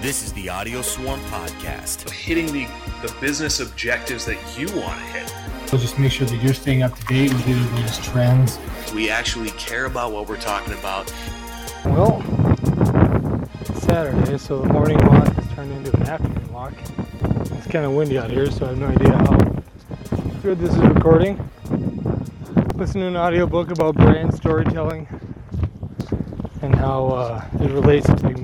This is the Audio Swarm Podcast. hitting the, the business objectives that you want to hit. So just make sure that you're staying up to date with the latest trends. We actually care about what we're talking about. Well, it's Saturday, so the morning walk has turned into an afternoon walk. It's kind of windy out here, so I have no idea how good this is recording. Listen to an audiobook about brand storytelling and how uh, it relates to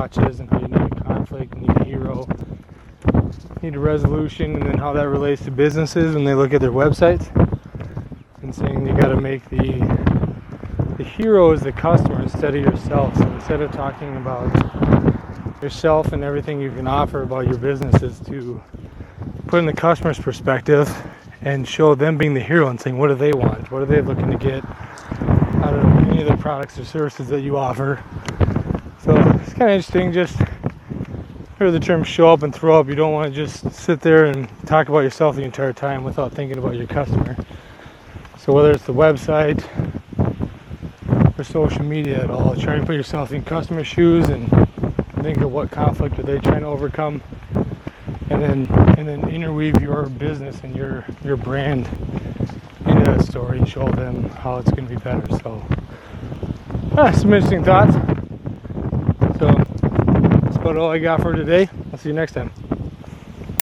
and how you need a conflict, you need a hero, need a resolution, and then how that relates to businesses when they look at their websites and saying you got to make the the hero is the customer instead of yourself. So instead of talking about yourself and everything you can offer about your business is to put in the customer's perspective and show them being the hero and saying what do they want? What are they looking to get out of any of the products or services that you offer? So it's kind of interesting just hear the term show up and throw up. You don't want to just sit there and talk about yourself the entire time without thinking about your customer. So whether it's the website, or social media at all. Try to put yourself in customer shoes and think of what conflict are they trying to overcome, and then and then interweave your business and your your brand into that story and show them how it's going to be better. So, ah, some interesting thoughts. About all I got for today. I'll see you next time.